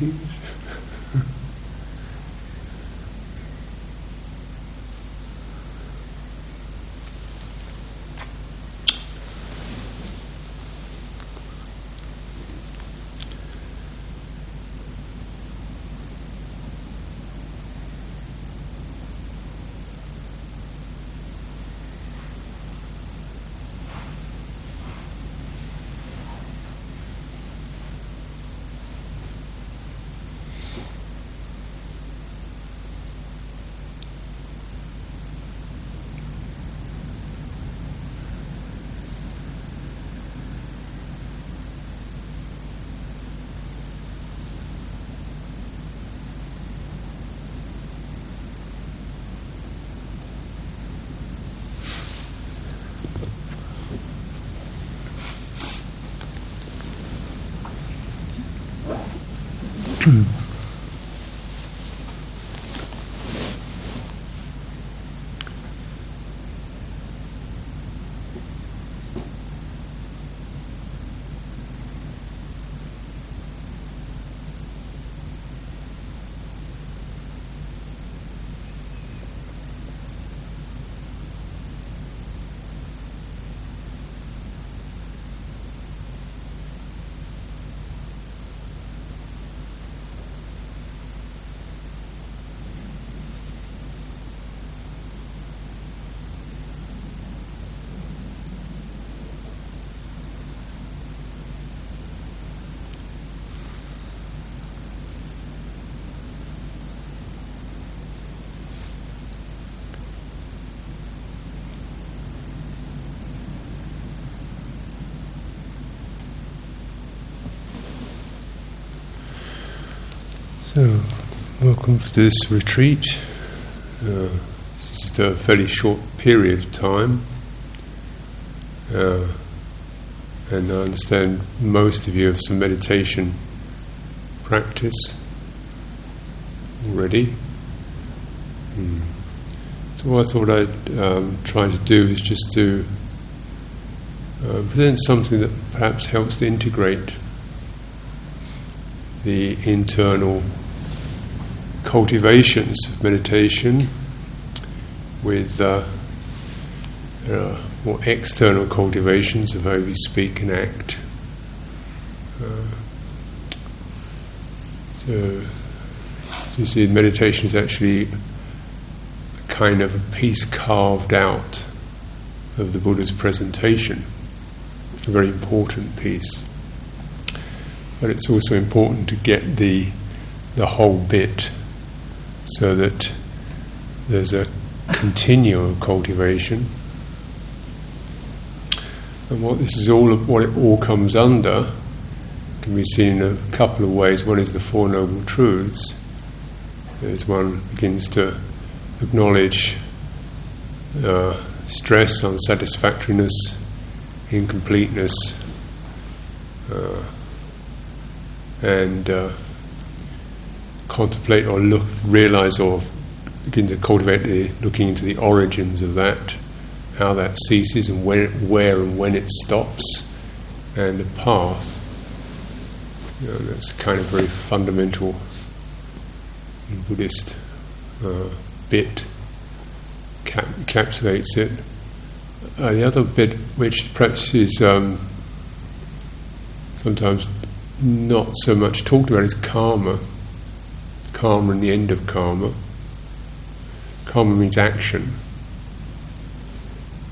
15 So, welcome to this retreat. Uh, it's just a fairly short period of time. Uh, and I understand most of you have some meditation practice already. Hmm. So, what I thought I'd um, try to do is just to uh, present something that perhaps helps to integrate the internal cultivations of meditation with uh, uh, more external cultivations of how we speak and act. Uh, so, you see, meditation is actually kind of a piece carved out of the Buddha's presentation, a very important piece. But it's also important to get the the whole bit so that there's a continual cultivation. And what this is all, what it all comes under, can be seen in a couple of ways. One is the Four Noble Truths. As one begins to acknowledge uh, stress, unsatisfactoriness, incompleteness, uh, and uh, contemplate or look, realize or begin to cultivate the looking into the origins of that, how that ceases and where, where and when it stops, and the path. You know, that's kind of very fundamental Buddhist uh, bit, cap- encapsulates it. Uh, the other bit, which perhaps is um, sometimes not so much talked about, is karma karma and the end of karma. Karma means action.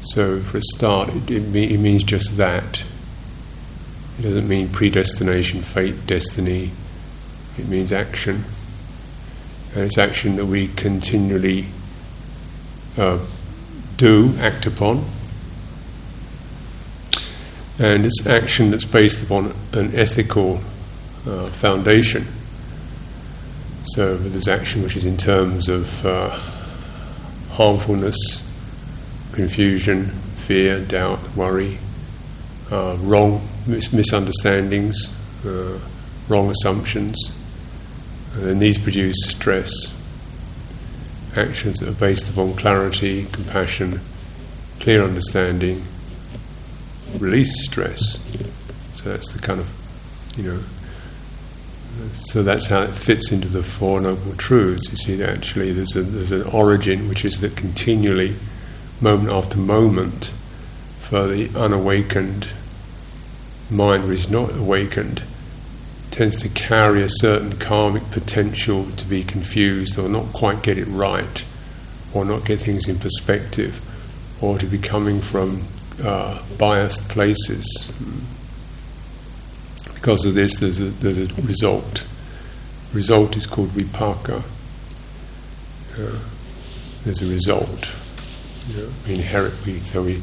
So, for a start, it, it, it means just that. It doesn't mean predestination, fate, destiny. It means action. And it's action that we continually uh, do, act upon. And it's action that's based upon an ethical uh, foundation. So there's action which is in terms of uh, harmfulness, confusion, fear, doubt, worry, uh, wrong mis- misunderstandings, uh, wrong assumptions, and these produce stress. Actions that are based upon clarity, compassion, clear understanding, release stress. So that's the kind of, you know, So that's how it fits into the Four Noble Truths. You see that actually there's, a, there's an origin which is that continually, moment after moment, for the unawakened mind which is not awakened, tends to carry a certain karmic potential to be confused or not quite get it right, or not get things in perspective, or to be coming from uh, biased places. Because of this, there's a, there's a result. Result is called vipaka. Uh, there's a result. Know, we inherit, we, so we.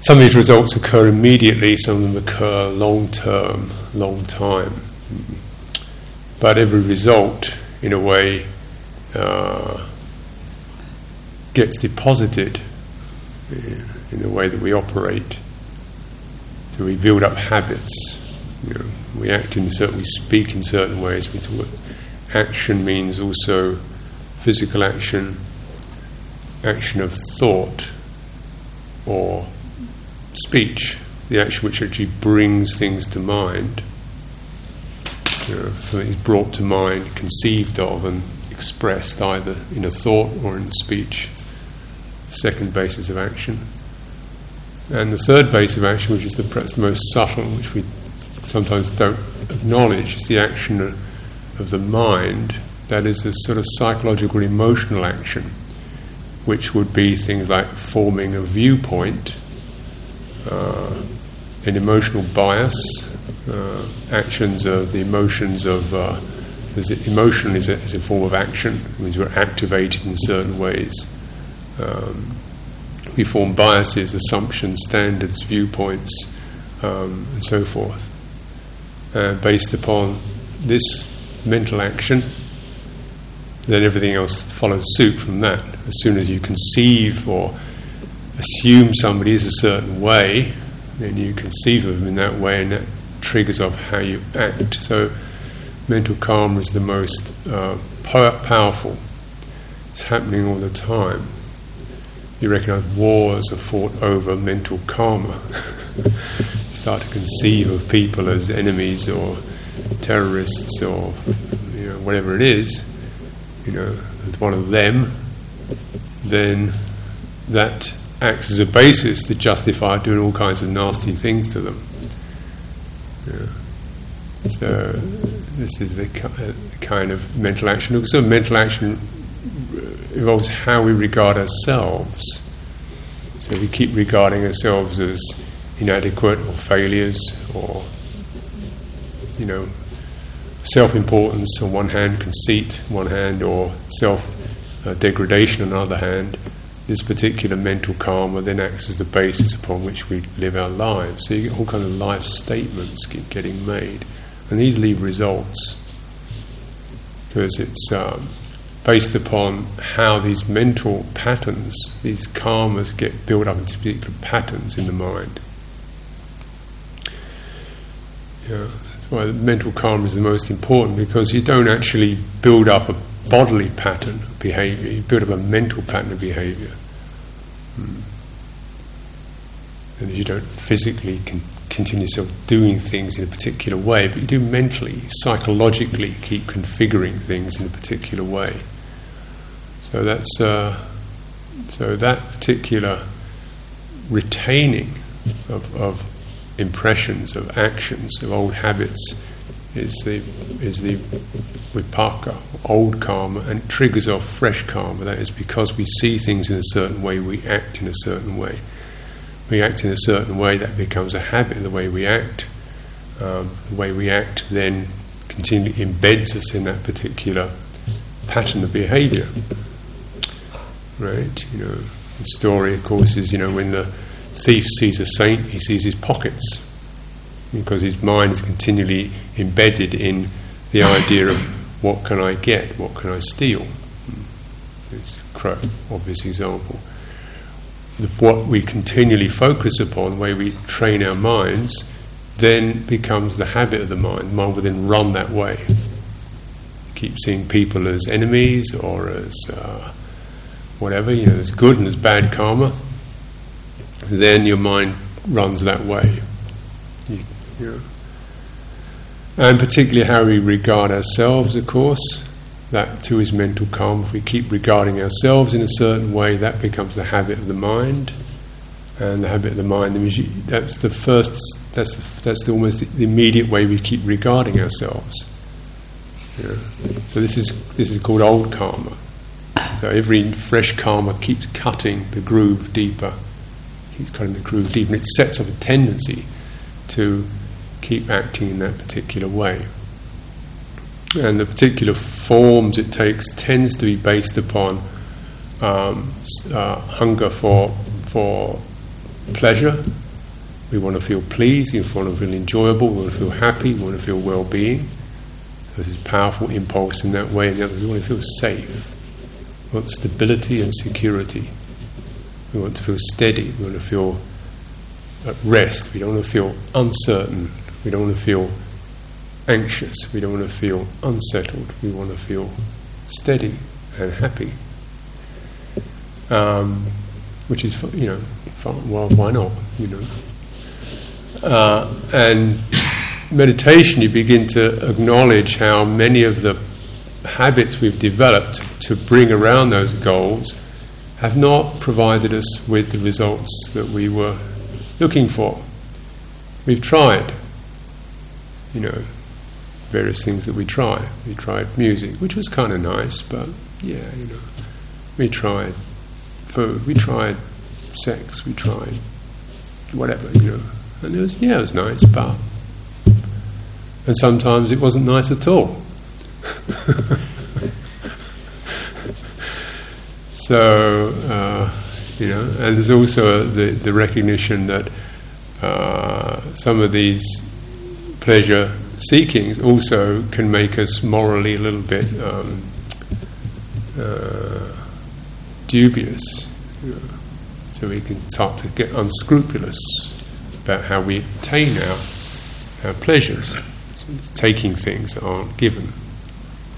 Some of these results occur immediately, some of them occur long term, long time. But every result, in a way, uh, gets deposited in the way that we operate. So we build up habits. You know, we act in certain, we speak in certain ways. We talk, action means also physical action, action of thought, or speech, the action which actually brings things to mind. You know, something is brought to mind, conceived of, and expressed either in a thought or in speech. Second basis of action. And the third base of action, which is the, perhaps the most subtle, which we sometimes don't acknowledge, is the action of, the mind. That is a sort of psychological, emotional action, which would be things like forming a viewpoint, uh, an emotional bias, uh, actions of the emotions of. Uh, emotion is a, is a form of action, it means we're activated in certain ways. Um, we form biases, assumptions, standards, viewpoints, um, and so forth, uh, based upon this mental action. Then everything else follows suit from that. As soon as you conceive or assume somebody is a certain way, then you conceive of them in that way, and that triggers off how you act. So, mental karma is the most uh, powerful. It's happening all the time you recognize wars are fought over mental karma. start to conceive of people as enemies or terrorists or you know, whatever it is, you know, as one of them, then that acts as a basis to justify doing all kinds of nasty things to them. Yeah. So this is the uh, kind of mental action. Also, mental action uh, involves how we regard ourselves. So we keep regarding ourselves as inadequate or failures or, you know, self importance on one hand, conceit on one hand, or self degradation on the other hand. This particular mental karma then acts as the basis upon which we live our lives. So you get all kinds of life statements keep getting made, and these leave results because it's um, based upon how these mental patterns, these karmas, get built up into particular patterns in the mind. Yeah, why mental karma is the most important because you don't actually build up a bodily pattern of behavior, you build up a mental pattern of behavior. Hmm. And you don't physically con- continue yourself doing things in a particular way, but you do mentally, psychologically keep configuring things in a particular way. So that's uh, so that particular retaining of, of, impressions, of actions, of old habits is the is the vipaka, old karma, and triggers off fresh karma. That is because we see things in a certain way, we act in a certain way. We act in a certain way, that becomes a habit. The way we act, um, the way we act, then continually embeds us in that particular pattern of behaviour right? You know, the story, of course, is you know when the thief sees a saint, he sees his pockets because his mind is continually embedded in the idea of what can I get, what can I steal. It's a obvious example. The, what we continually focus upon, where we train our minds, then becomes the habit of the mind. The mind will then run that way. Keep seeing people as enemies or as uh, whatever, you know, there's good and there's bad karma, then your mind runs that way. You, you know. And particularly how we regard ourselves, of course. That too is mental karma. If we keep regarding ourselves in a certain way, that becomes the habit of the mind. And the habit of the mind, that's the first, that's, the, that's the, almost the immediate way we keep regarding ourselves. Yeah. So this is, this is called old karma. So every fresh karma keeps cutting the groove deeper, keeps cutting the groove deeper, and it sets up a tendency to keep acting in that particular way. And the particular forms it takes tends to be based upon um, uh, hunger for for pleasure. We want to feel pleased, we want to feel enjoyable, we want to feel happy, we want to feel well-being. So this powerful impulse in that way. And the other, we want to feel safe. We want stability and security. We want to feel steady. We want to feel at rest. We don't want to feel uncertain. We don't want to feel anxious. We don't want to feel unsettled. We want to feel steady and happy. Um, which is, you know, well, why not? You know, uh, and meditation, you begin to acknowledge how many of the habits we've developed to bring around those goals have not provided us with the results that we were looking for. We've tried you know, various things that we try. We tried music, which was kind of nice, but yeah, you know, we tried food, we tried sex, we tried whatever, you know, and it was yeah, it was nice, but and sometimes it wasn't nice at all. so uh, you know, and there's also the the recognition that uh, some of these pleasure seekings also can make us morally a little bit um, uh, dubious. So we can start to get unscrupulous about how we obtain our, our pleasures, taking things that aren't given,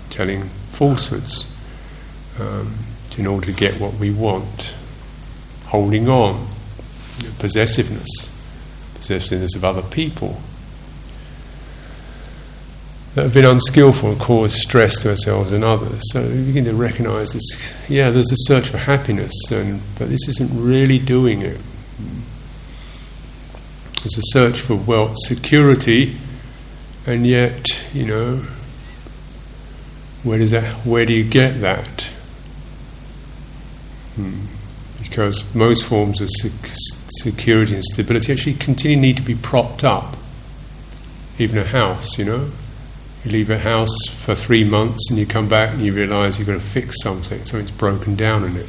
telling falsehoods um, in order to get what we want, holding on, possessiveness, possessiveness of other people that have been unskillful and cause stress to ourselves and others. So we begin to recognise this. Yeah, there's a search for happiness, and but this isn't really doing it. There's a search for wealth, security, and yet, you know, where does that? Where do you get that? Because most forms of security and stability actually continue need to be propped up. Even a house, you know, you leave a house for three months and you come back and you realise you've got to fix something, something's broken down in it.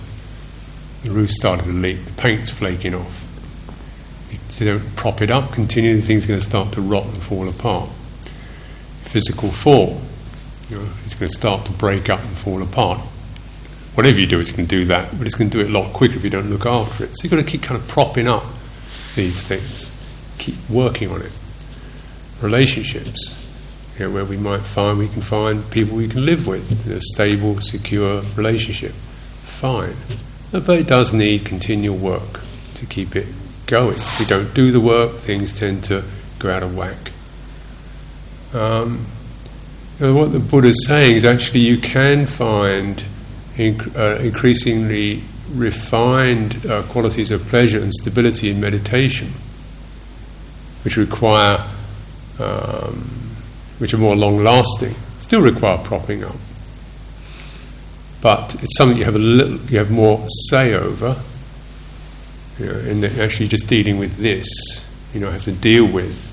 The roof started to leak, the paint's flaking off. If you don't prop it up, continue, the thing's going to start to rot and fall apart. Physical form, you know, it's going to start to break up and fall apart. Whatever you do, it's going to do that, but it's going to do it a lot quicker if you don't look after it. So you've got to keep kind of propping up these things, keep working on it. Relationships, you know, where we might find we can find people we can live with a stable, secure relationship. Fine. But it does need continual work to keep it going. If we don't do the work, things tend to go out of whack. Um, what the Buddha is saying is actually you can find inc- uh, increasingly refined uh, qualities of pleasure and stability in meditation, which require um, which are more long lasting, still require propping up. But it's something you have a little, you have more say over. You know, in actually just dealing with this, you know, have to deal with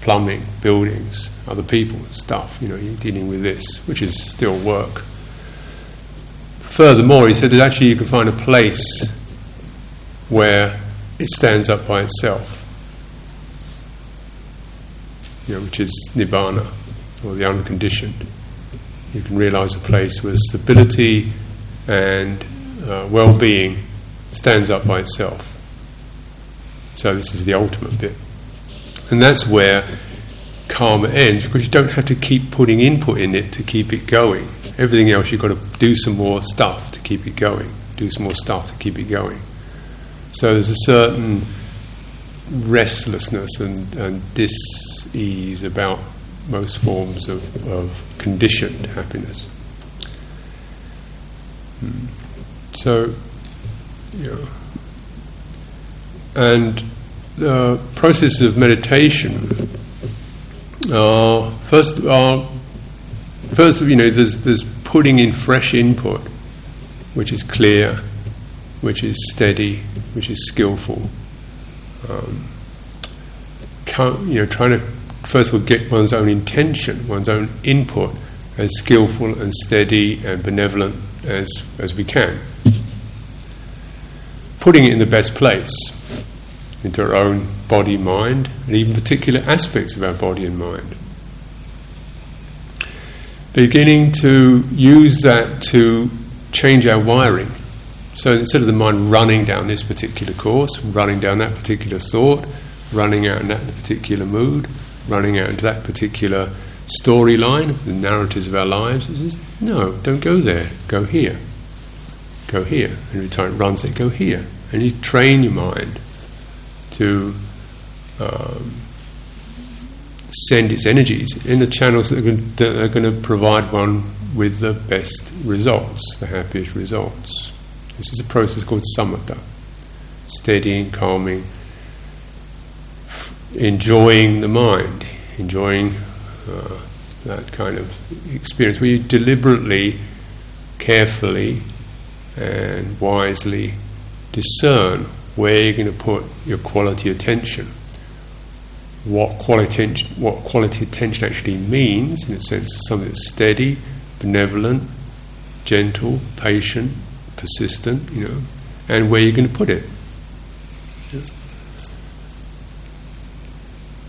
plumbing, buildings, other people, stuff. You know, you're dealing with this, which is still work. Furthermore, he said that actually you can find a place where it stands up by itself you know, which is nibbana or the unconditioned. You can realize a place where stability and uh, well being stands up by itself. So, this is the ultimate bit. And that's where karma ends because you don't have to keep putting input in it to keep it going. Everything else, you've got to do some more stuff to keep it going, do some more stuff to keep it going. So, there's a certain restlessness and, and dis ease about most forms of, of conditioned happiness. Hmm. So, know, and the process of meditation are first are first you know there's there's putting in fresh input, which is clear, which is steady, which is skillful. Um, you know, trying to first of all get one's own intention, one's own input as skillful and steady and benevolent as as we can. Putting it in the best place into our own body, mind, and even particular aspects of our body and mind. Beginning to use that to change our wiring. So instead of the mind running down this particular course, running down that particular thought, running out in that particular mood, running out into that particular storyline, the narratives of our lives, it says, no, don't go there, go here. Go here. And every time it runs it, go here. And you train your mind to um, send its energies in the channels that are, going to provide one with the best results, the happiest results. This is a process called samatha, steadying, calming, enjoying the mind, enjoying uh, that kind of experience where you deliberately, carefully, and wisely discern where you're going to put your quality attention. What quality, what quality attention actually means, in a sense, something that's steady, benevolent, gentle, patient, persistent, you know, and where you're going to put it.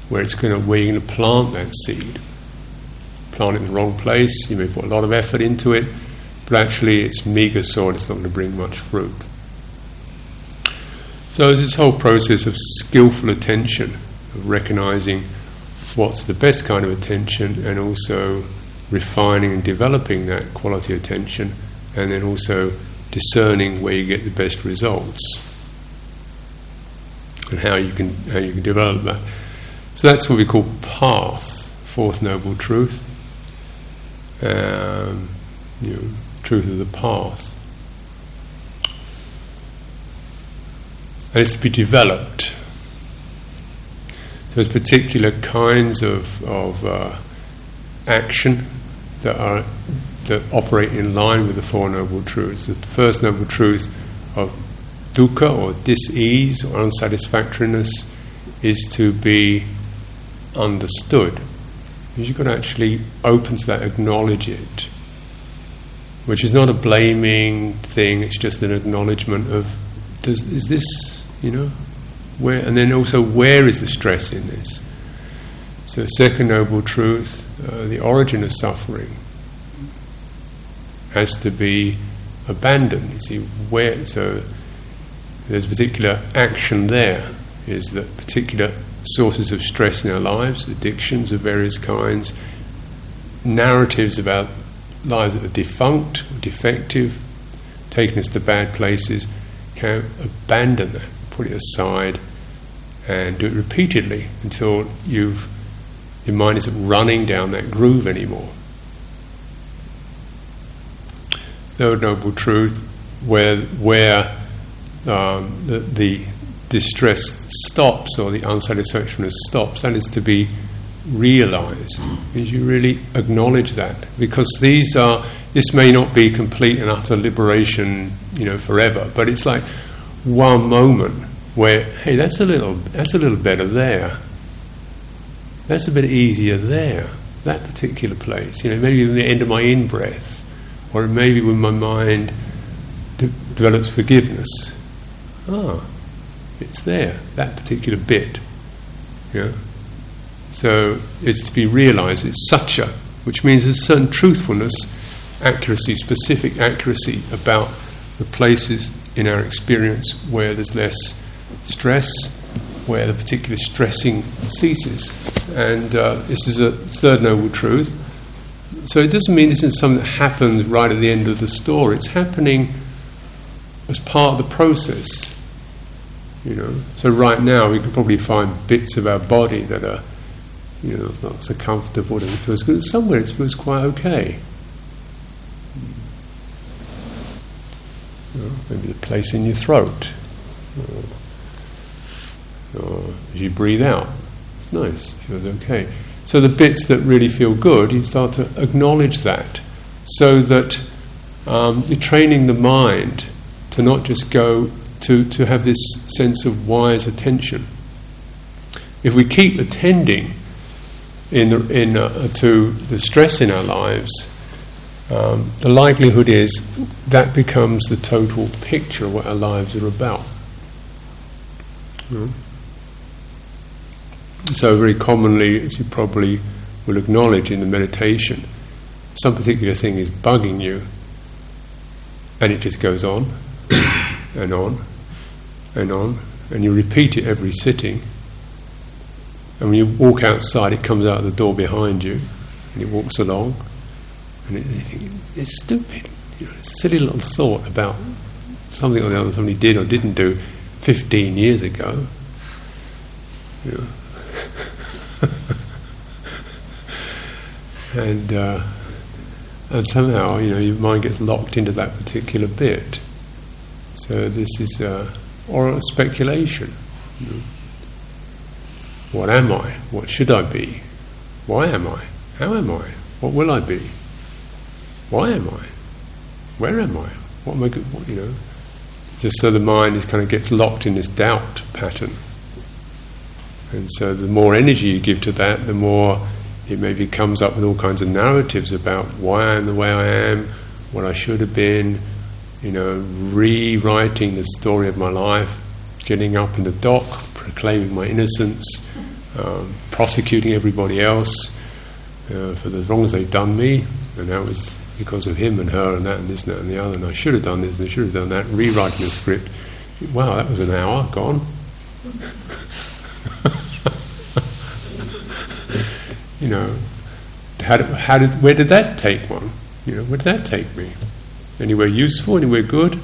Where it's going to, where you're going to plant that seed. Plant it in the wrong place, you may put a lot of effort into it, but actually it's meager soil, it's not going to bring much fruit. So this whole process of skillful attention, recognizing what's the best kind of attention and also refining and developing that quality attention and then also discerning where you get the best results and how you can how you can develop that. So that's what we call path, fourth noble truth. Um, you know, truth of the path. and it's to be developed. There's particular kinds of, of uh, action that are that operate in line with the Four Noble Truths. The first Noble Truth of dukkha or dis-ease or unsatisfactoriness is to be understood. You've got to actually open to that, acknowledge it, which is not a blaming thing. It's just an acknowledgement of does is this you know, where and then also where is the stress in this? So, second noble truth, uh, the origin of suffering has to be abandoned. You see, where so there's particular action there. Is that particular sources of stress in our lives, addictions of various kinds, narratives about lives that are defunct, or defective, taking us to bad places, can abandon that put it aside, and do it repeatedly until you've your mind isn't running down that groove anymore. Third noble truth, where where um, the, the distress stops or the unsatisfactoriness stops, that is to be realized. Is you really acknowledge that because these are this may not be complete and utter liberation, you know, forever, but it's like one moment where, hey, that's a little, that's a little better there. That's a bit easier there. That particular place, you know, maybe in the end of my in breath, or maybe when my mind de- develops forgiveness. Ah, it's there. That particular bit. Yeah. So it's to be realized. It's satya, which means there's certain truthfulness, accuracy, specific accuracy about the places in our experience where there's less stress, where the particular stressing ceases. And uh, this is a third noble truth. So it doesn't mean this is something that happens right at the end of the story. It's happening as part of the process. You know. So right now we can probably find bits of our body that are You know, not so comfortable, it feels good. Somewhere it feels quite okay. You know, maybe the place in your throat. Or, or as you breathe out, it's nice, feels okay. So the bits that really feel good, you start to acknowledge that, so that um, you're training the mind to not just go to, to have this sense of wise attention. If we keep attending in the, in, uh, to the stress in our lives, um, the likelihood is that becomes the total picture of what our lives are about. Mm. So, very commonly, as you probably will acknowledge in the meditation, some particular thing is bugging you, and it just goes on and on and on, and you repeat it every sitting. And when you walk outside, it comes out of the door behind you, and it walks along, and it, it's stupid. You know, it's silly little thought about something or the other somebody did or didn't do 15 years ago. You know. and uh, and somehow you know your mind gets locked into that particular bit. So this is uh, or speculation. You know. What am I? What should I be? Why am I? How am I? What will I be? Why am I? Where am I? What am I? Good, what, you know, just so the mind is kind of gets locked in this doubt pattern. And so the more energy you give to that, the more it maybe comes up with all kinds of narratives about why I am the way I am, what I should have been, you know, rewriting the story of my life, getting up in the dock, proclaiming my innocence, um, prosecuting everybody else uh, for as long as they've done me, and that was because of him and her and that and this and that and the other, and I should have done this and I should have done that, rewriting the script. Wow, that was an hour gone. you know, how did, how did, where did that take one? You know, where did that take me? Anywhere useful? Anywhere good?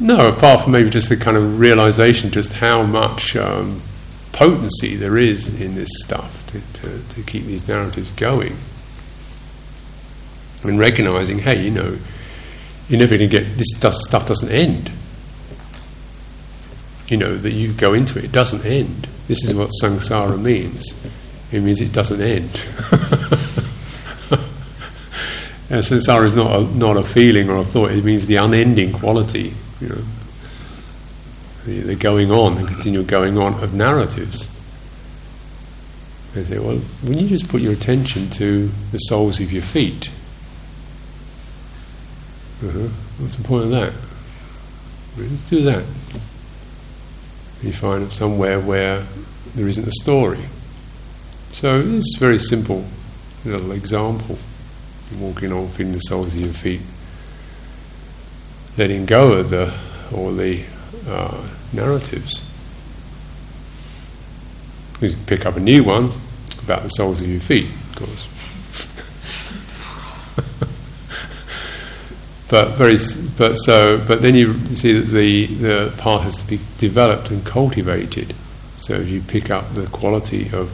No, apart from maybe just the kind of realization just how much um, potency there is in this stuff to, to, to keep these narratives going. And recognizing, hey, you know, you're never going to get this stuff doesn't end. You know that you go into it; it doesn't end. This is what samsara means. It means it doesn't end. and samsara is not a, not a feeling or a thought. It means the unending quality. You know, the, the going on, the continual going on of narratives. They say, well, when you just put your attention to the soles of your feet, uh-huh. What's the point of that? We Just do that. You find somewhere where there isn't a story. So it's a very simple little example. Walking on, feeling the soles of your feet, letting go of the all the uh, narratives. You pick up a new one about the soles of your feet, of course. But very, but so, but then you see that the the path has to be developed and cultivated. So if you pick up the quality of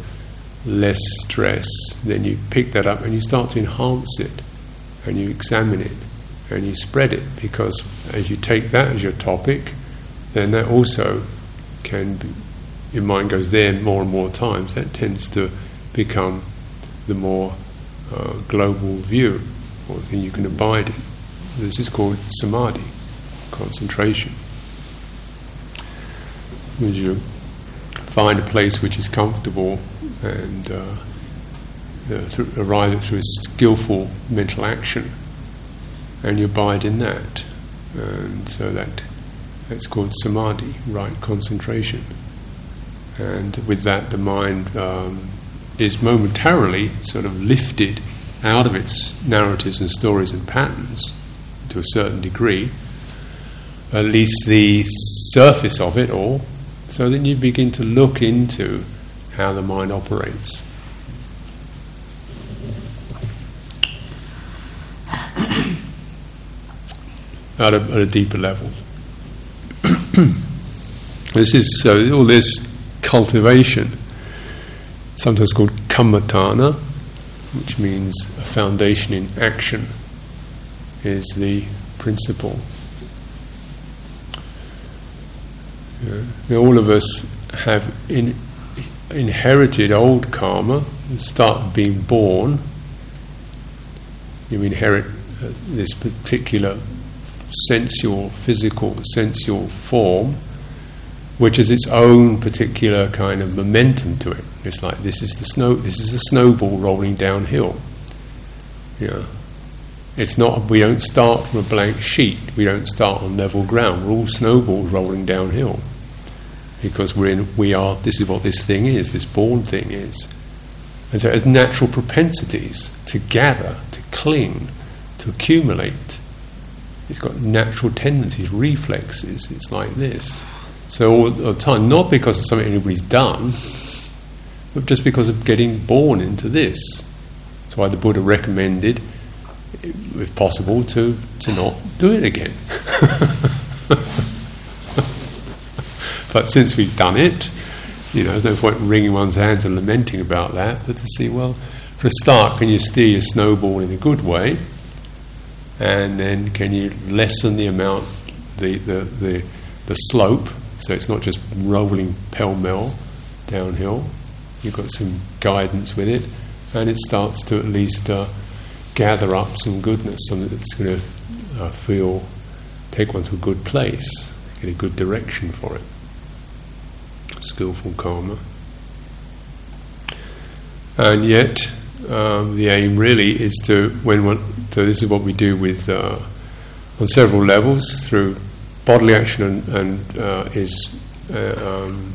less stress, then you pick that up and you start to enhance it, and you examine it, and you spread it. Because as you take that as your topic, then that also can be, your mind goes there more and more times. That tends to become the more uh, global view, or the thing you can abide in. This is called samadhi, concentration. When you find a place which is comfortable and uh, uh, arrive it through a skillful mental action, and you abide in that, and so that that's called samadhi, right concentration. And with that, the mind um, is momentarily sort of lifted out of its narratives and stories and patterns to a certain degree, at least the surface of it all, so then you begin to look into how the mind operates. at, a, at a deeper level. this is so all this cultivation sometimes called kammatthana, which means a foundation in action, is the principle. Yeah. all of us have in, inherited old karma, start being born. You inherit uh, this particular sensual, physical, sensual form, which has its own particular kind of momentum to it. It's like this is the snow, this is the snowball rolling downhill. Yeah. It's not. We don't start from a blank sheet. We don't start on level ground. We're all snowballs rolling downhill because we're in. We are. This is what this thing is. This born thing is. And so it has natural propensities to gather, to cling, to accumulate. It's got natural tendencies, reflexes. It's like this. So all the time, not because of something anybody's done, but just because of getting born into this. That's why the Buddha recommended, if possible, to, to not do it again. but since we've done it, you know, there's no point in wringing one's hands and lamenting about that, but to see, well, for a start, can you steer your snowball in a good way? And then can you lessen the amount, the, the, the, the slope, so it's not just rolling pell mell downhill? You've got some guidance with it, and it starts to at least uh, gather up some goodness, something that's going to uh, feel, take one to a good place, get a good direction for it skillful karma. And yet, um, the aim really is to when one, so this is what we do with uh, on several levels through bodily action and, and uh, is uh, um,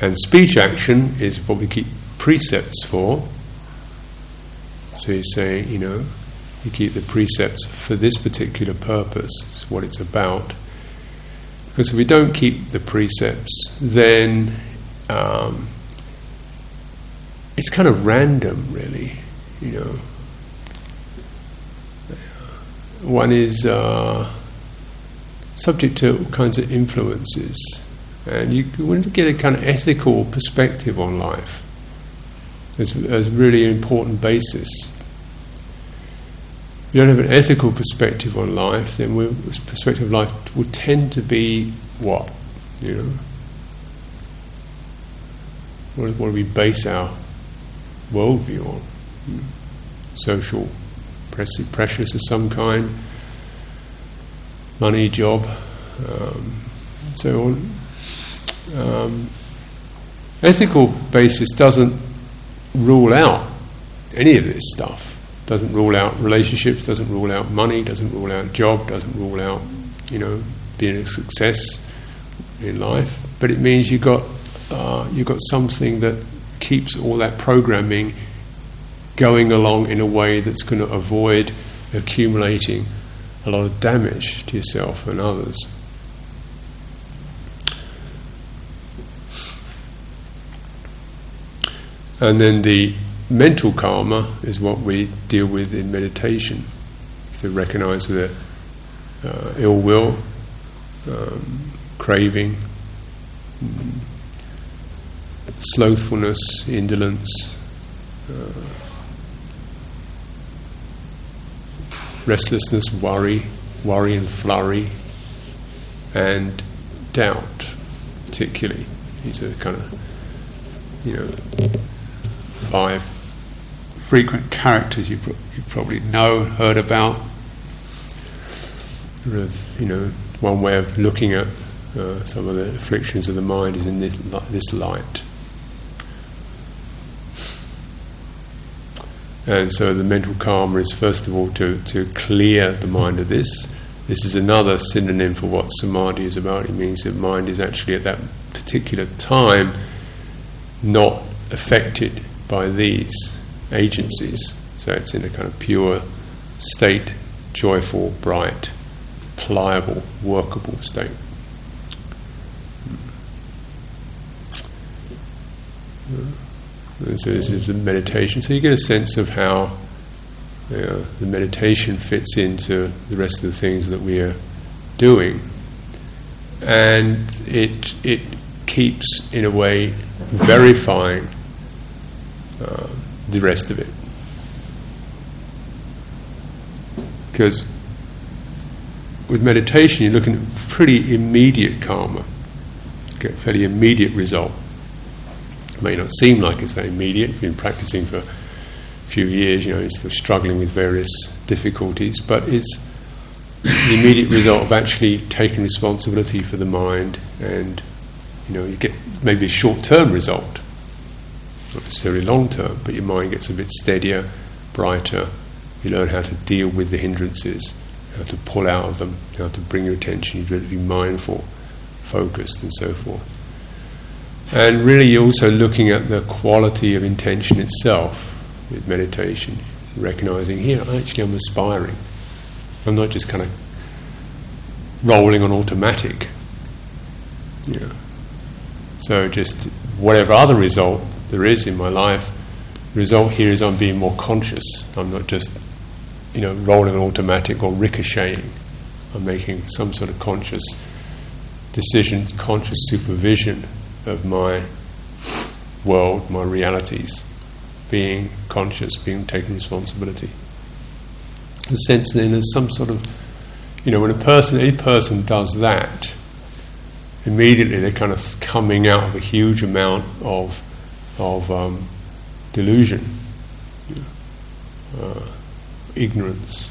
and speech action is what we keep precepts for. So you say, you know, you keep the precepts for this particular purpose. It's what it's about. Because if we don't keep the precepts, then um, it's kind of random, really. You know, one is uh, subject to all kinds of influences, and you want to get a kind of ethical perspective on life as, as really an important basis if you don't have an ethical perspective on life, then perspective of life will tend to be what? You know? What, what do we base our worldview on? Social pressures of some kind, money, job, um, so on. Um, ethical basis doesn't rule out any of this stuff doesn't rule out relationships, doesn't rule out money, doesn't rule out job, doesn't rule out, you know, being a success in life. But it means you've got uh, you've got something that keeps all that programming going along in a way that's going to avoid accumulating a lot of damage to yourself and others. And then the mental karma is what we deal with in meditation. To recognize the uh, ill will, um, craving, slothfulness, indolence, uh, restlessness, worry, worry and flurry, and doubt, particularly. These are kind of, you know, five frequent characters you, you probably know, heard about. You know, one way of looking at uh, some of the afflictions of the mind is in this, this light. And so the mental karma is first of all to, to clear the mind of this. This is another synonym for what samadhi is about. It means that mind is actually at that particular time not affected by these agencies. So it's in a kind of pure state, joyful, bright, pliable, workable state. And so this is a meditation. So you get a sense of how you know, the meditation fits into the rest of the things that we are doing, and it it keeps in a way verifying uh, the rest of it. Because with meditation, you're looking at pretty immediate karma, get fairly immediate result. It may not seem like it's that immediate. You've been practicing for a few years, you know, you're still struggling with various difficulties, but it's the immediate result of actually taking responsibility for the mind, and you know, you get maybe a short-term result, not necessarily long-term, but your mind gets a bit steadier, brighter. You learn how to deal with the hindrances how to pull out of them, how to bring your attention, you've got to be mindful, focused, and so forth. And really, you're also looking at the quality of intention itself with meditation, recognizing here, actually, I'm aspiring. I'm not just kind of rolling on automatic. You know. So, just whatever other result there is in my life, the result here is I'm being more conscious. I'm not just you know, rolling automatic or ricocheting. I'm making some sort of conscious decision, conscious supervision of my world, my realities, being conscious, being taking responsibility. The sense then there's some sort of, you know, when a person, any person does that, immediately they're kind of coming out of a huge amount of of um, delusion. Uh, ignorance.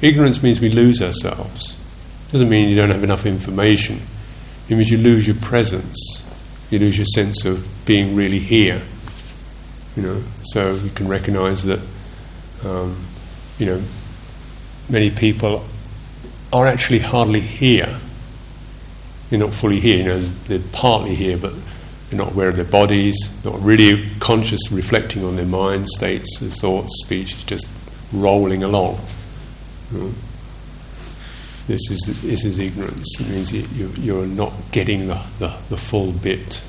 Ignorance means we lose ourselves. Doesn't mean you don't have enough information. It means you lose your presence. You lose your sense of being really here. You know, so you can recognise that. Um, you know, many people are actually hardly here. They're not fully here. You know, they're partly here, but they're not aware of their bodies. Not really conscious, reflecting on their mind states, their thoughts, speech. It's just rolling along. Hmm? This is this is ignorance. It means you, you're not getting the, the, the full bit.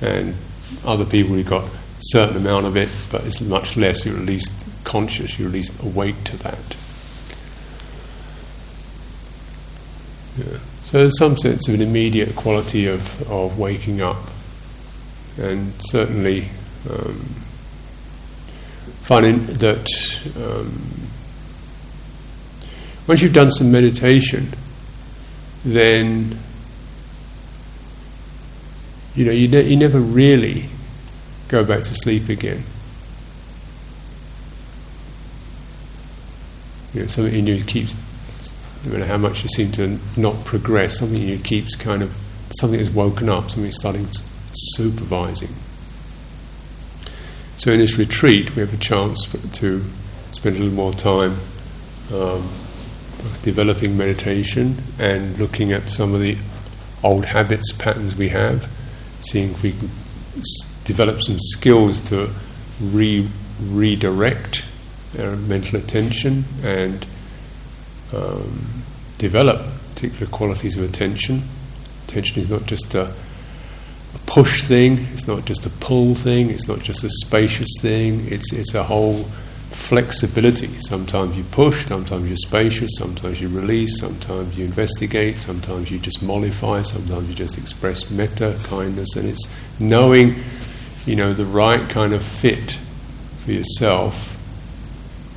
And other people you've got a certain amount of it, but it's much less. You're at least conscious. You're at least awake to that. Yeah. So there's some sense of an immediate quality of, of waking up, and certainly. Um, finding that um, once you've done some meditation, then you know you, ne- you never really go back to sleep again. You know, something in you keeps, no matter how much you seem to not progress, something in you keeps kind of something has woken up, something starting supervising. So in this retreat, we have a chance to spend a little more time um, developing meditation and looking at some of the old habits, patterns we have, seeing if we can develop some skills to re- redirect our mental attention and um, develop particular qualities of attention. Attention is not just a a push thing, it's not just a pull thing, it's not just a spacious thing, it's, it's a whole flexibility. Sometimes you push, sometimes you're spacious, sometimes you release, sometimes you investigate, sometimes you just mollify, sometimes you just express metta, kindness, and it's knowing, you know, the right kind of fit for yourself.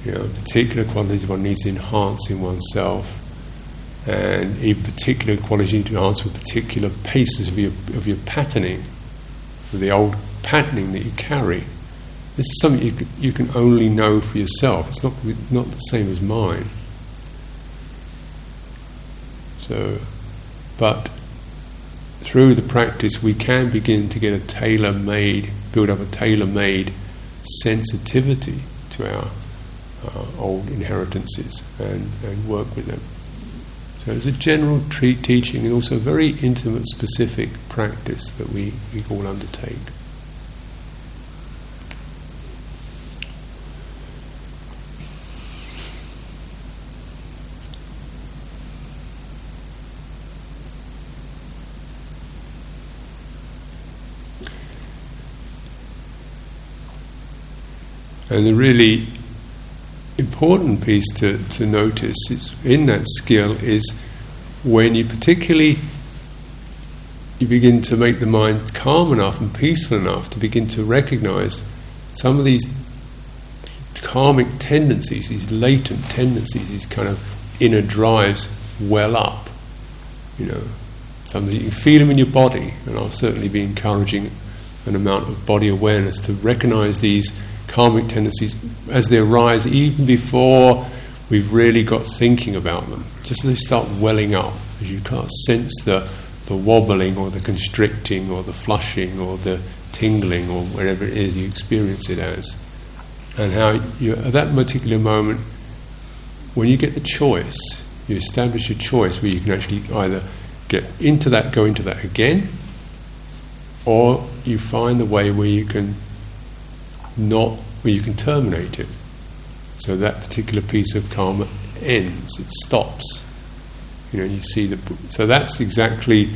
You know, particular qualities one needs to enhance in oneself and in particular quality to enhance with particular paces of your, of your patterning, the old patterning that you carry. This is something you can, you can only know for yourself. It's not, not the same as mine. So, but through the practice, we can begin to get a tailor made, build up a tailor made sensitivity to our uh, old inheritances and, and work with them. So it's a general treat teaching and also very intimate, specific practice that we, we all undertake. And the really important piece to, to notice is in that skill is when you particularly you begin to make the mind calm enough and peaceful enough to begin to recognize some of these karmic tendencies, these latent tendencies, these kind of inner drives well up. You know, something you can feel them in your body, and I'll certainly be encouraging an amount of body awareness to recognize these karmic tendencies as they arise, even before we've really got thinking about them. Just as they start welling up, as you can't sense the, the wobbling or the constricting or the flushing or the tingling or whatever it is you experience it as. And how you, at that particular moment, when you get the choice, you establish a choice where you can actually either get into that, go into that again, or you find the way where you can not, where you can terminate it. So that particular piece of karma ends, it stops. You know, you see the. So that's exactly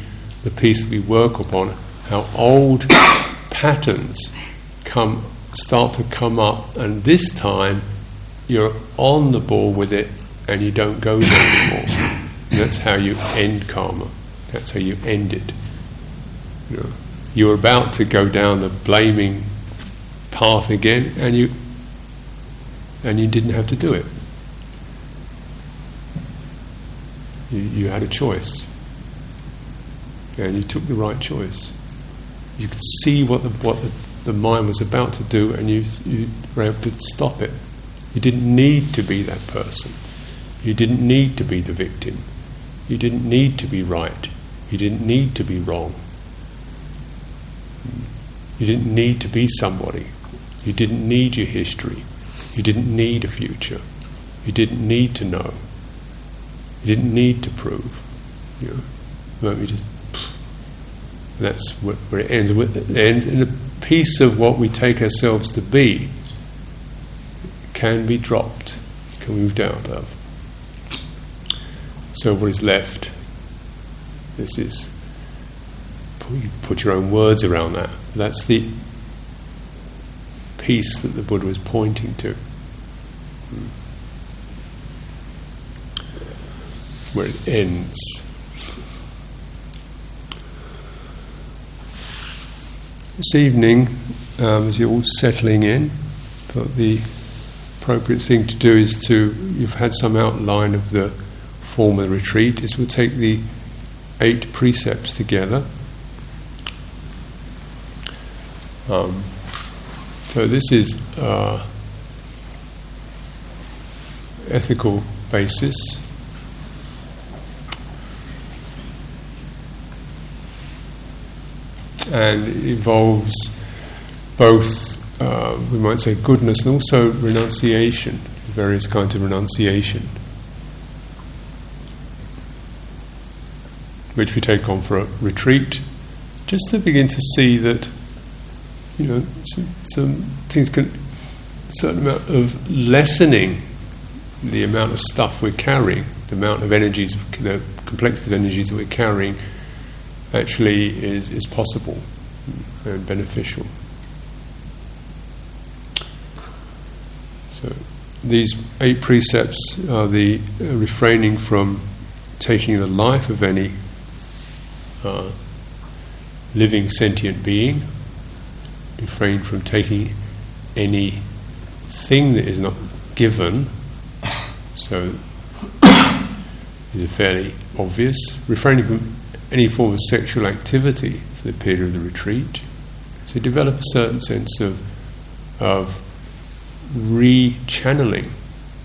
the piece that we work upon. How old patterns come start to come up, and this time you're on the ball with it, and you don't go there anymore. That's how you end karma. That's how you end it. You know, you're about to go down the blaming path again, and you and you didn't have to do it. You, you had a choice, and you took the right choice. You could see what the what the, the mind was about to do, and you you were able to stop it. You didn't need to be that person. You didn't need to be the victim. You didn't need to be right. You didn't need to be wrong. You didn't need to be somebody. You didn't need your history. You didn't need a future. You didn't need to know. You didn't need to prove. You know, you just, that's where it ends. It ends in a piece of what we take ourselves to be can be dropped, can be moved out of. So what is left? This is you put your own words around that. That's the peace that the Buddha was pointing to. Where it ends. This evening, um, as you're all settling in, thought the appropriate thing to do is to, you've had some outline of the form of the retreat, is we'll take the eight precepts together. Um, so this is uh, ethical basis. And it involves both, uh, we might say, goodness and also renunciation, various kinds of renunciation, which we take on for a retreat, just to begin to see that you know, some, some things can, certain amount of lessening the amount of stuff we're carrying, the amount of energies, the complexity of energies that we're carrying, actually is, is possible and beneficial. So, these eight precepts are the uh, refraining from taking the life of any uh, living sentient being refrain from taking any thing that is not given. So a fairly obvious. Refraining from any form of sexual activity for the period of the retreat. So develop a certain sense of of re-channeling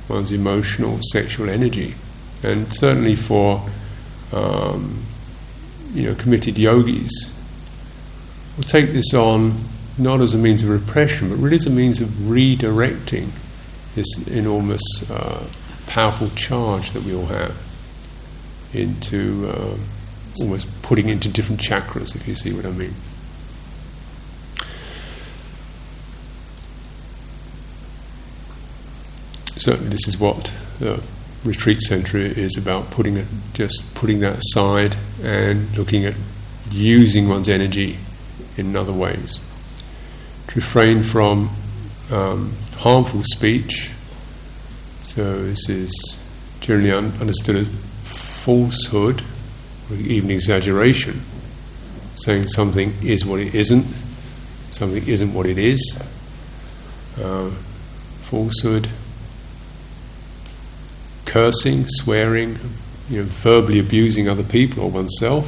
one's emotional sexual energy, and certainly for um, you know committed yogis, we'll take this on not as a means of repression, but really as a means of redirecting this enormous, uh, powerful charge that we all have into uh, almost putting into different chakras, if you see what I mean. Certainly, this is what the retreat center is about: putting it, just putting that aside and looking at using one's energy in other ways refrain from um, harmful speech. So this is generally un- understood as falsehood or even exaggeration, saying something is what it isn't, something isn't what it is. uh, falsehood, cursing, swearing, you know, verbally abusing other people or oneself,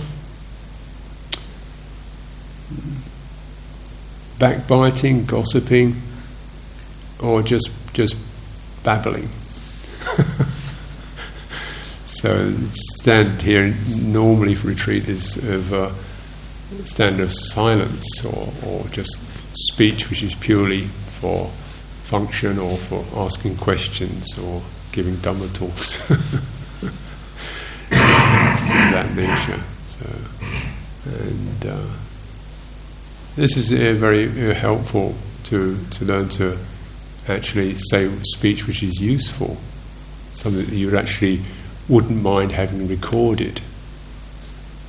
backbiting, gossiping, or just just babbling. so stand here normally for retreat is of a stand of silence or, or just speech which is purely for function or for asking questions or giving Dhamma talks. that nature. So, and uh, this is uh, very uh, helpful to to learn to actually say speech which is useful, something that you actually wouldn't mind having recorded.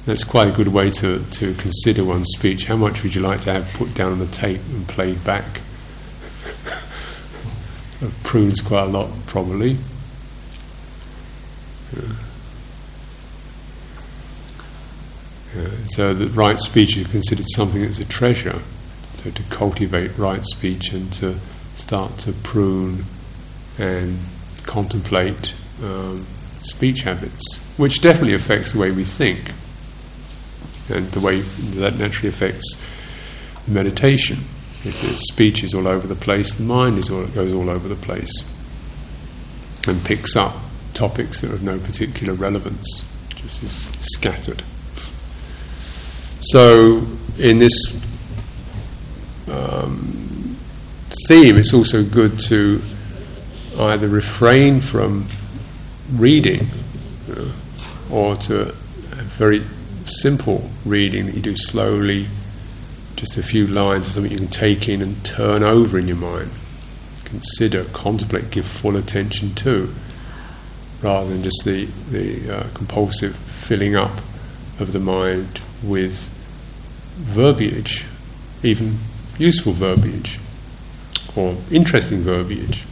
That's quite a good way to, to consider one's speech. How much would you like to have put down on the tape and played back? Prunes quite a lot, probably. Yeah. Yeah. So the right speech is considered something that's a treasure. So to cultivate right speech and to start to prune and contemplate um, speech habits, which definitely affects the way we think, and the way that naturally affects meditation. If the speech is all over the place, the mind is all, goes all over the place and picks up topics that have no particular relevance, just is scattered. So, in this um, theme, it's also good to either refrain from reading uh, or to have very simple reading that you do slowly, just a few lines, something you can take in and turn over in your mind. Consider, contemplate, give full attention to, rather than just the, the uh, compulsive filling up of the mind with verbiage, even useful verbiage or interesting verbiage.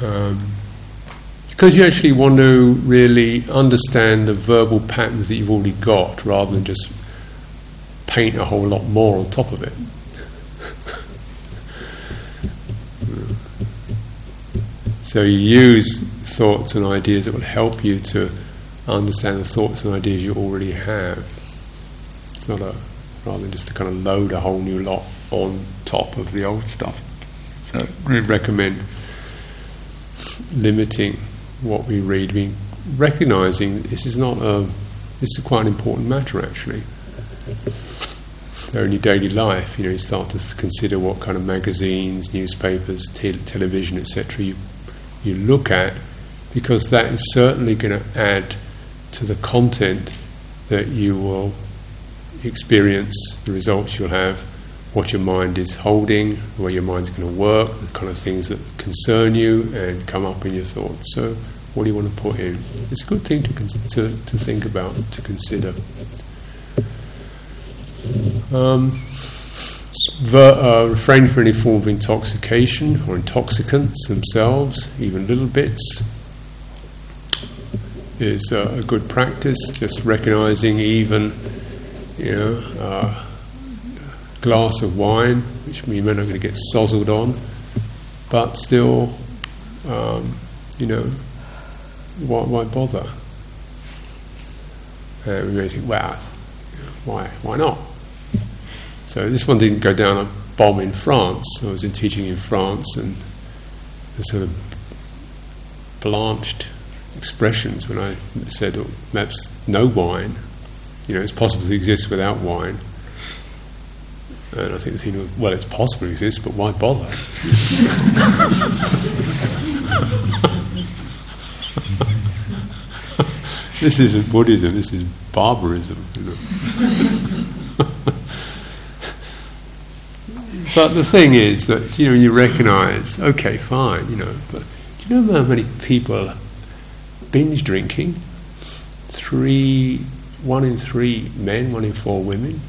Um, because you actually want to really understand the verbal patterns that you've already got rather than just paint a whole lot more on top of it. so you use thoughts and ideas that will help you to understand the thoughts and ideas you already have. It's not a rather than just to kind of load a whole new lot on top of the old stuff. So really recommend limiting what we read, being recognizing this is not a this is quite an important matter actually. in your daily life, you know, you start to consider what kind of magazines, newspapers, te- television, etc. you you look at, because that is certainly going to add to the content that you will experience, the results you'll have, what your mind is holding, where your mind's going to work, the kind of things that concern you and come up in your thoughts. So, what do you want to put in? It's a good thing to, to, to think about, to consider. Um, ver, uh, refrain from any form of intoxication or intoxicants themselves, even little bits, is uh, a good practice. Just recognizing even, you know, a glass of wine, which we may not going to get sozzled on, but still, um, you know, why, why bother? Uh, we may think, wow, why, why not? So this one didn't go down a bomb in France. I was in teaching in France, and the sort of blanched expressions when I said, oh, perhaps no wine. You know, it's possible to exist without wine. And I think the thing was, well, it's possible to exist, but why bother? this isn't Buddhism, this is barbarism. You know. but the thing is that, you know, you recognize, okay, fine, you know, but do you know how many people binge drinking. Three, one in three men, one in four women.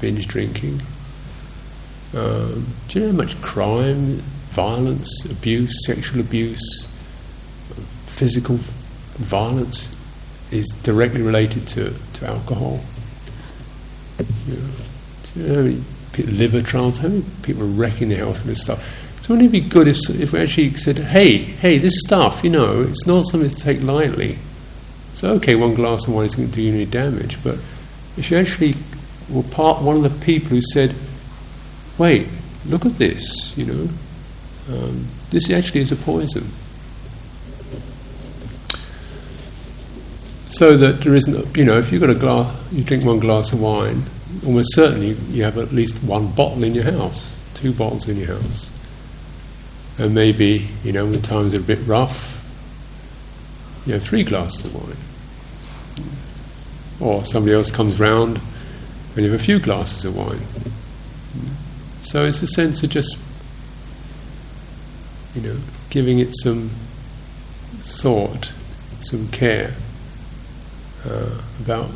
Binge drinking. Um, do you know how much crime, violence, abuse, sexual abuse, physical violence is directly related to, to alcohol? You know, you know liver trials, how many people are wrecking their health this stuff? Wouldn't it be good if, if we actually said, hey, hey, this stuff, you know, it's not something to take lightly. So okay, one glass of wine isn't going to do you any damage, but if you actually were part one of the people who said, wait, look at this, you know, um, this actually is a poison. So that there isn't, you know, if you've got a glass, you drink one glass of wine, almost certainly you have at least one bottle in your house, two bottles in your house. And maybe, you know, when times are a bit rough, you have three glasses of wine. Or somebody else comes round and you have a few glasses of wine. So it's a sense of just, you know, giving it some thought, some care uh, about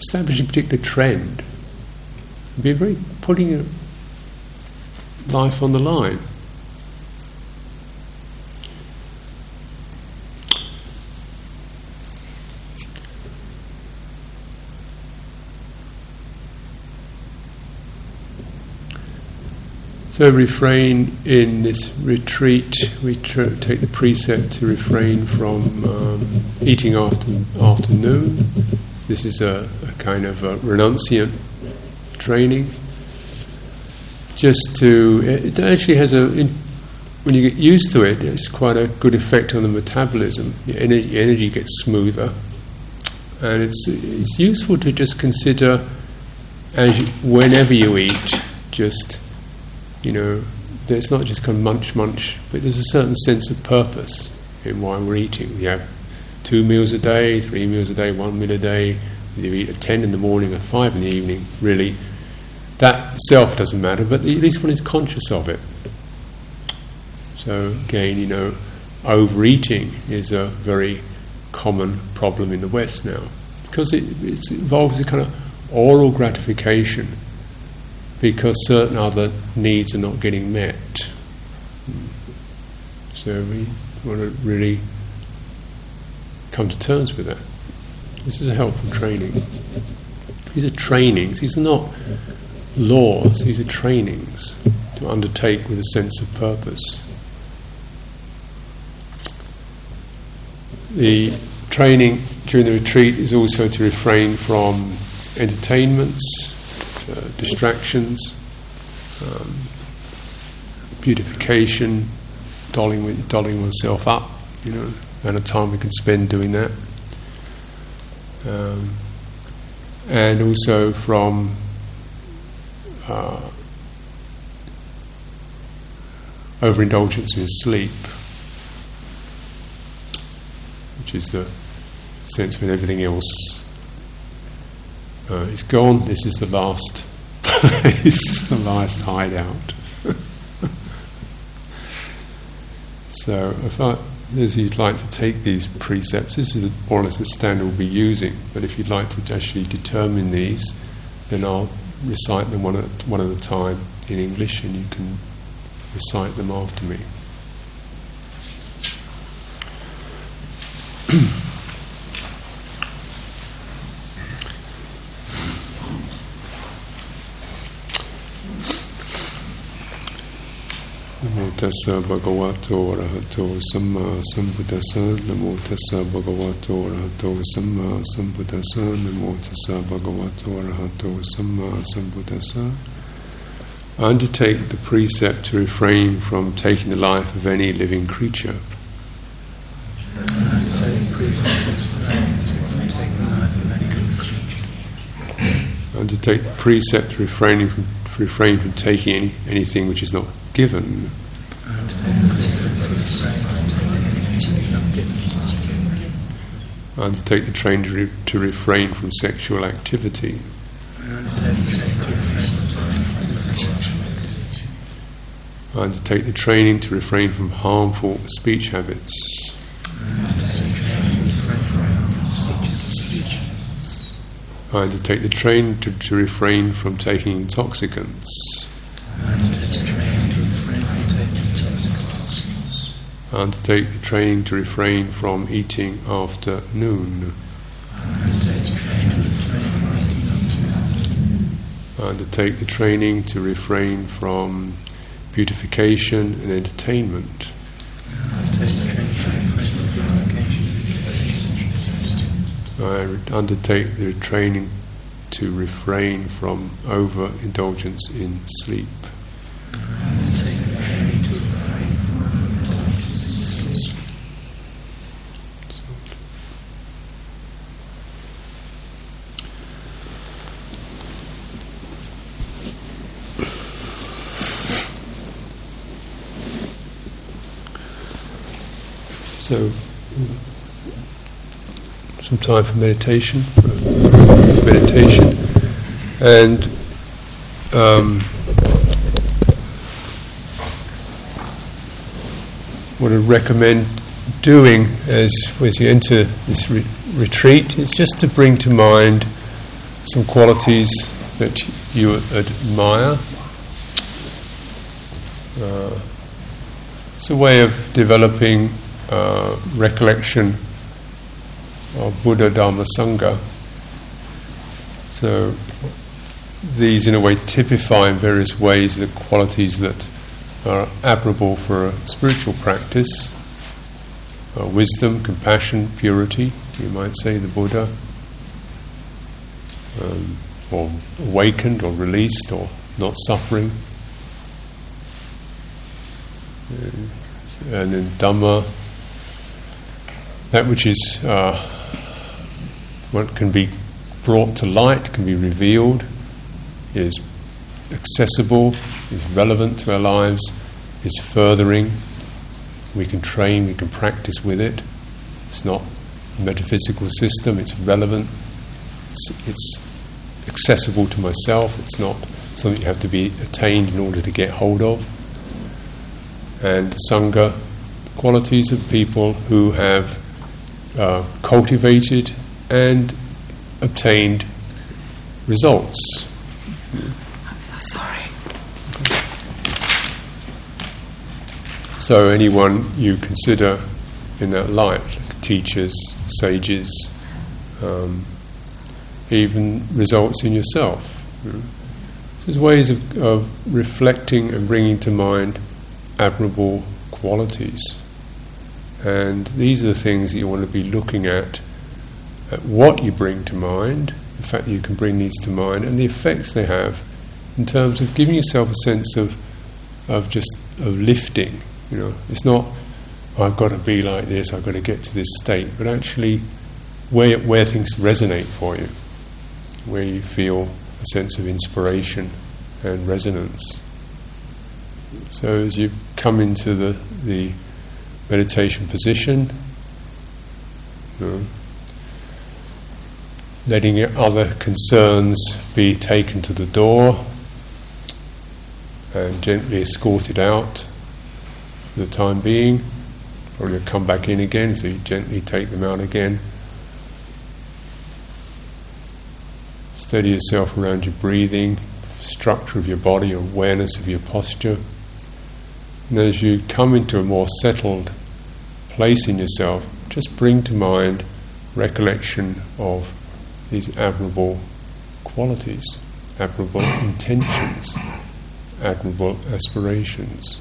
establishing a particular trend. Be very putting life on the line. So refrain in this retreat. We tr- take the precept to refrain from um, eating after afternoon. This is a, a kind of a renunciant training. Just to it actually has a in, when you get used to it, it's quite a good effect on the metabolism. Your energy, energy gets smoother, and it's it's useful to just consider as you, whenever you eat, just you know, it's not just kind of munch, munch, but there's a certain sense of purpose in why we're eating. We have two meals a day, three meals a day, one meal a day. You eat at ten in the morning or five in the evening. Really, that self doesn't matter, but at least one is conscious of it. So again, you know, overeating is a very common problem in the West now because it, it involves a kind of oral gratification because certain other needs are not getting met. So we want to really come to terms with that. This is a helpful training. These are trainings, these are not laws, these are trainings to undertake with a sense of purpose. The training during the retreat is also to refrain from entertainments, uh, distractions, um, beautification, dolling, dolling oneself up, you know, amount of time we can spend doing that. Um, and also from uh, overindulgence in sleep, which is the sense when everything else uh, it's gone. This is the last place, the last hideout. so, if I, as you'd like to take these precepts, this is more or less the standard we'll be using. But if you'd like to actually determine these, then I'll recite them one at one at a time in English, and you can recite them after me. tassa bhagavato arahato samma sambuddhassa namo tassa bhagavato arahato samma sambuddhassa namo tassa bhagavato arahato samma sambuddhassa undertake the precept to refrain from taking the life of any living creature. Undertake the precept to refrain from, refrain from taking any, anything which is not given I undertake the training to, re- to refrain from sexual activity. I undertake the training to refrain from harmful speech habits. I undertake the training to, to refrain from taking intoxicants. Undertake the training to refrain from eating after noon. undertake the training to refrain from beautification and entertainment. I undertake the training to refrain from overindulgence in sleep. So, some time for meditation, for meditation, and um, what I recommend doing as as you enter this re- retreat is just to bring to mind some qualities that you admire. Uh, it's a way of developing uh, recollection of Buddha, Dharma, Sangha. So these, in a way, typify in various ways the qualities that are admirable for a spiritual practice uh, wisdom, compassion, purity, you might say, the Buddha, um, or awakened, or released, or not suffering. Uh, and in Dhamma, that which is uh, what can be brought to light, can be revealed, is accessible, is relevant to our lives, is furthering. We can train, we can practice with it. It's not a metaphysical system, it's relevant, it's, it's accessible to myself, it's not something you have to be attained in order to get hold of. And Sangha, qualities of people who have uh, cultivated and obtained results. I'm so sorry. So, anyone you consider in that light, like teachers, sages, um, even results in yourself. So there's ways of, of reflecting and bringing to mind admirable qualities. And these are the things that you want to be looking at, at what you bring to mind, the fact that you can bring these to mind, and the effects they have in terms of giving yourself a sense of, of just of lifting. You know, it's not I've got to be like this, I've got to get to this state, but actually where where things resonate for you, where you feel a sense of inspiration and resonance. So as you come into the the meditation position, letting your other concerns be taken to the door and gently escorted out for the time being. Probably come back in again, so you gently take them out again. Steady yourself around your breathing, structure of your body, awareness of your posture. And as you come into a more settled place in yourself, just bring to mind recollection of these admirable qualities, admirable intentions, admirable aspirations.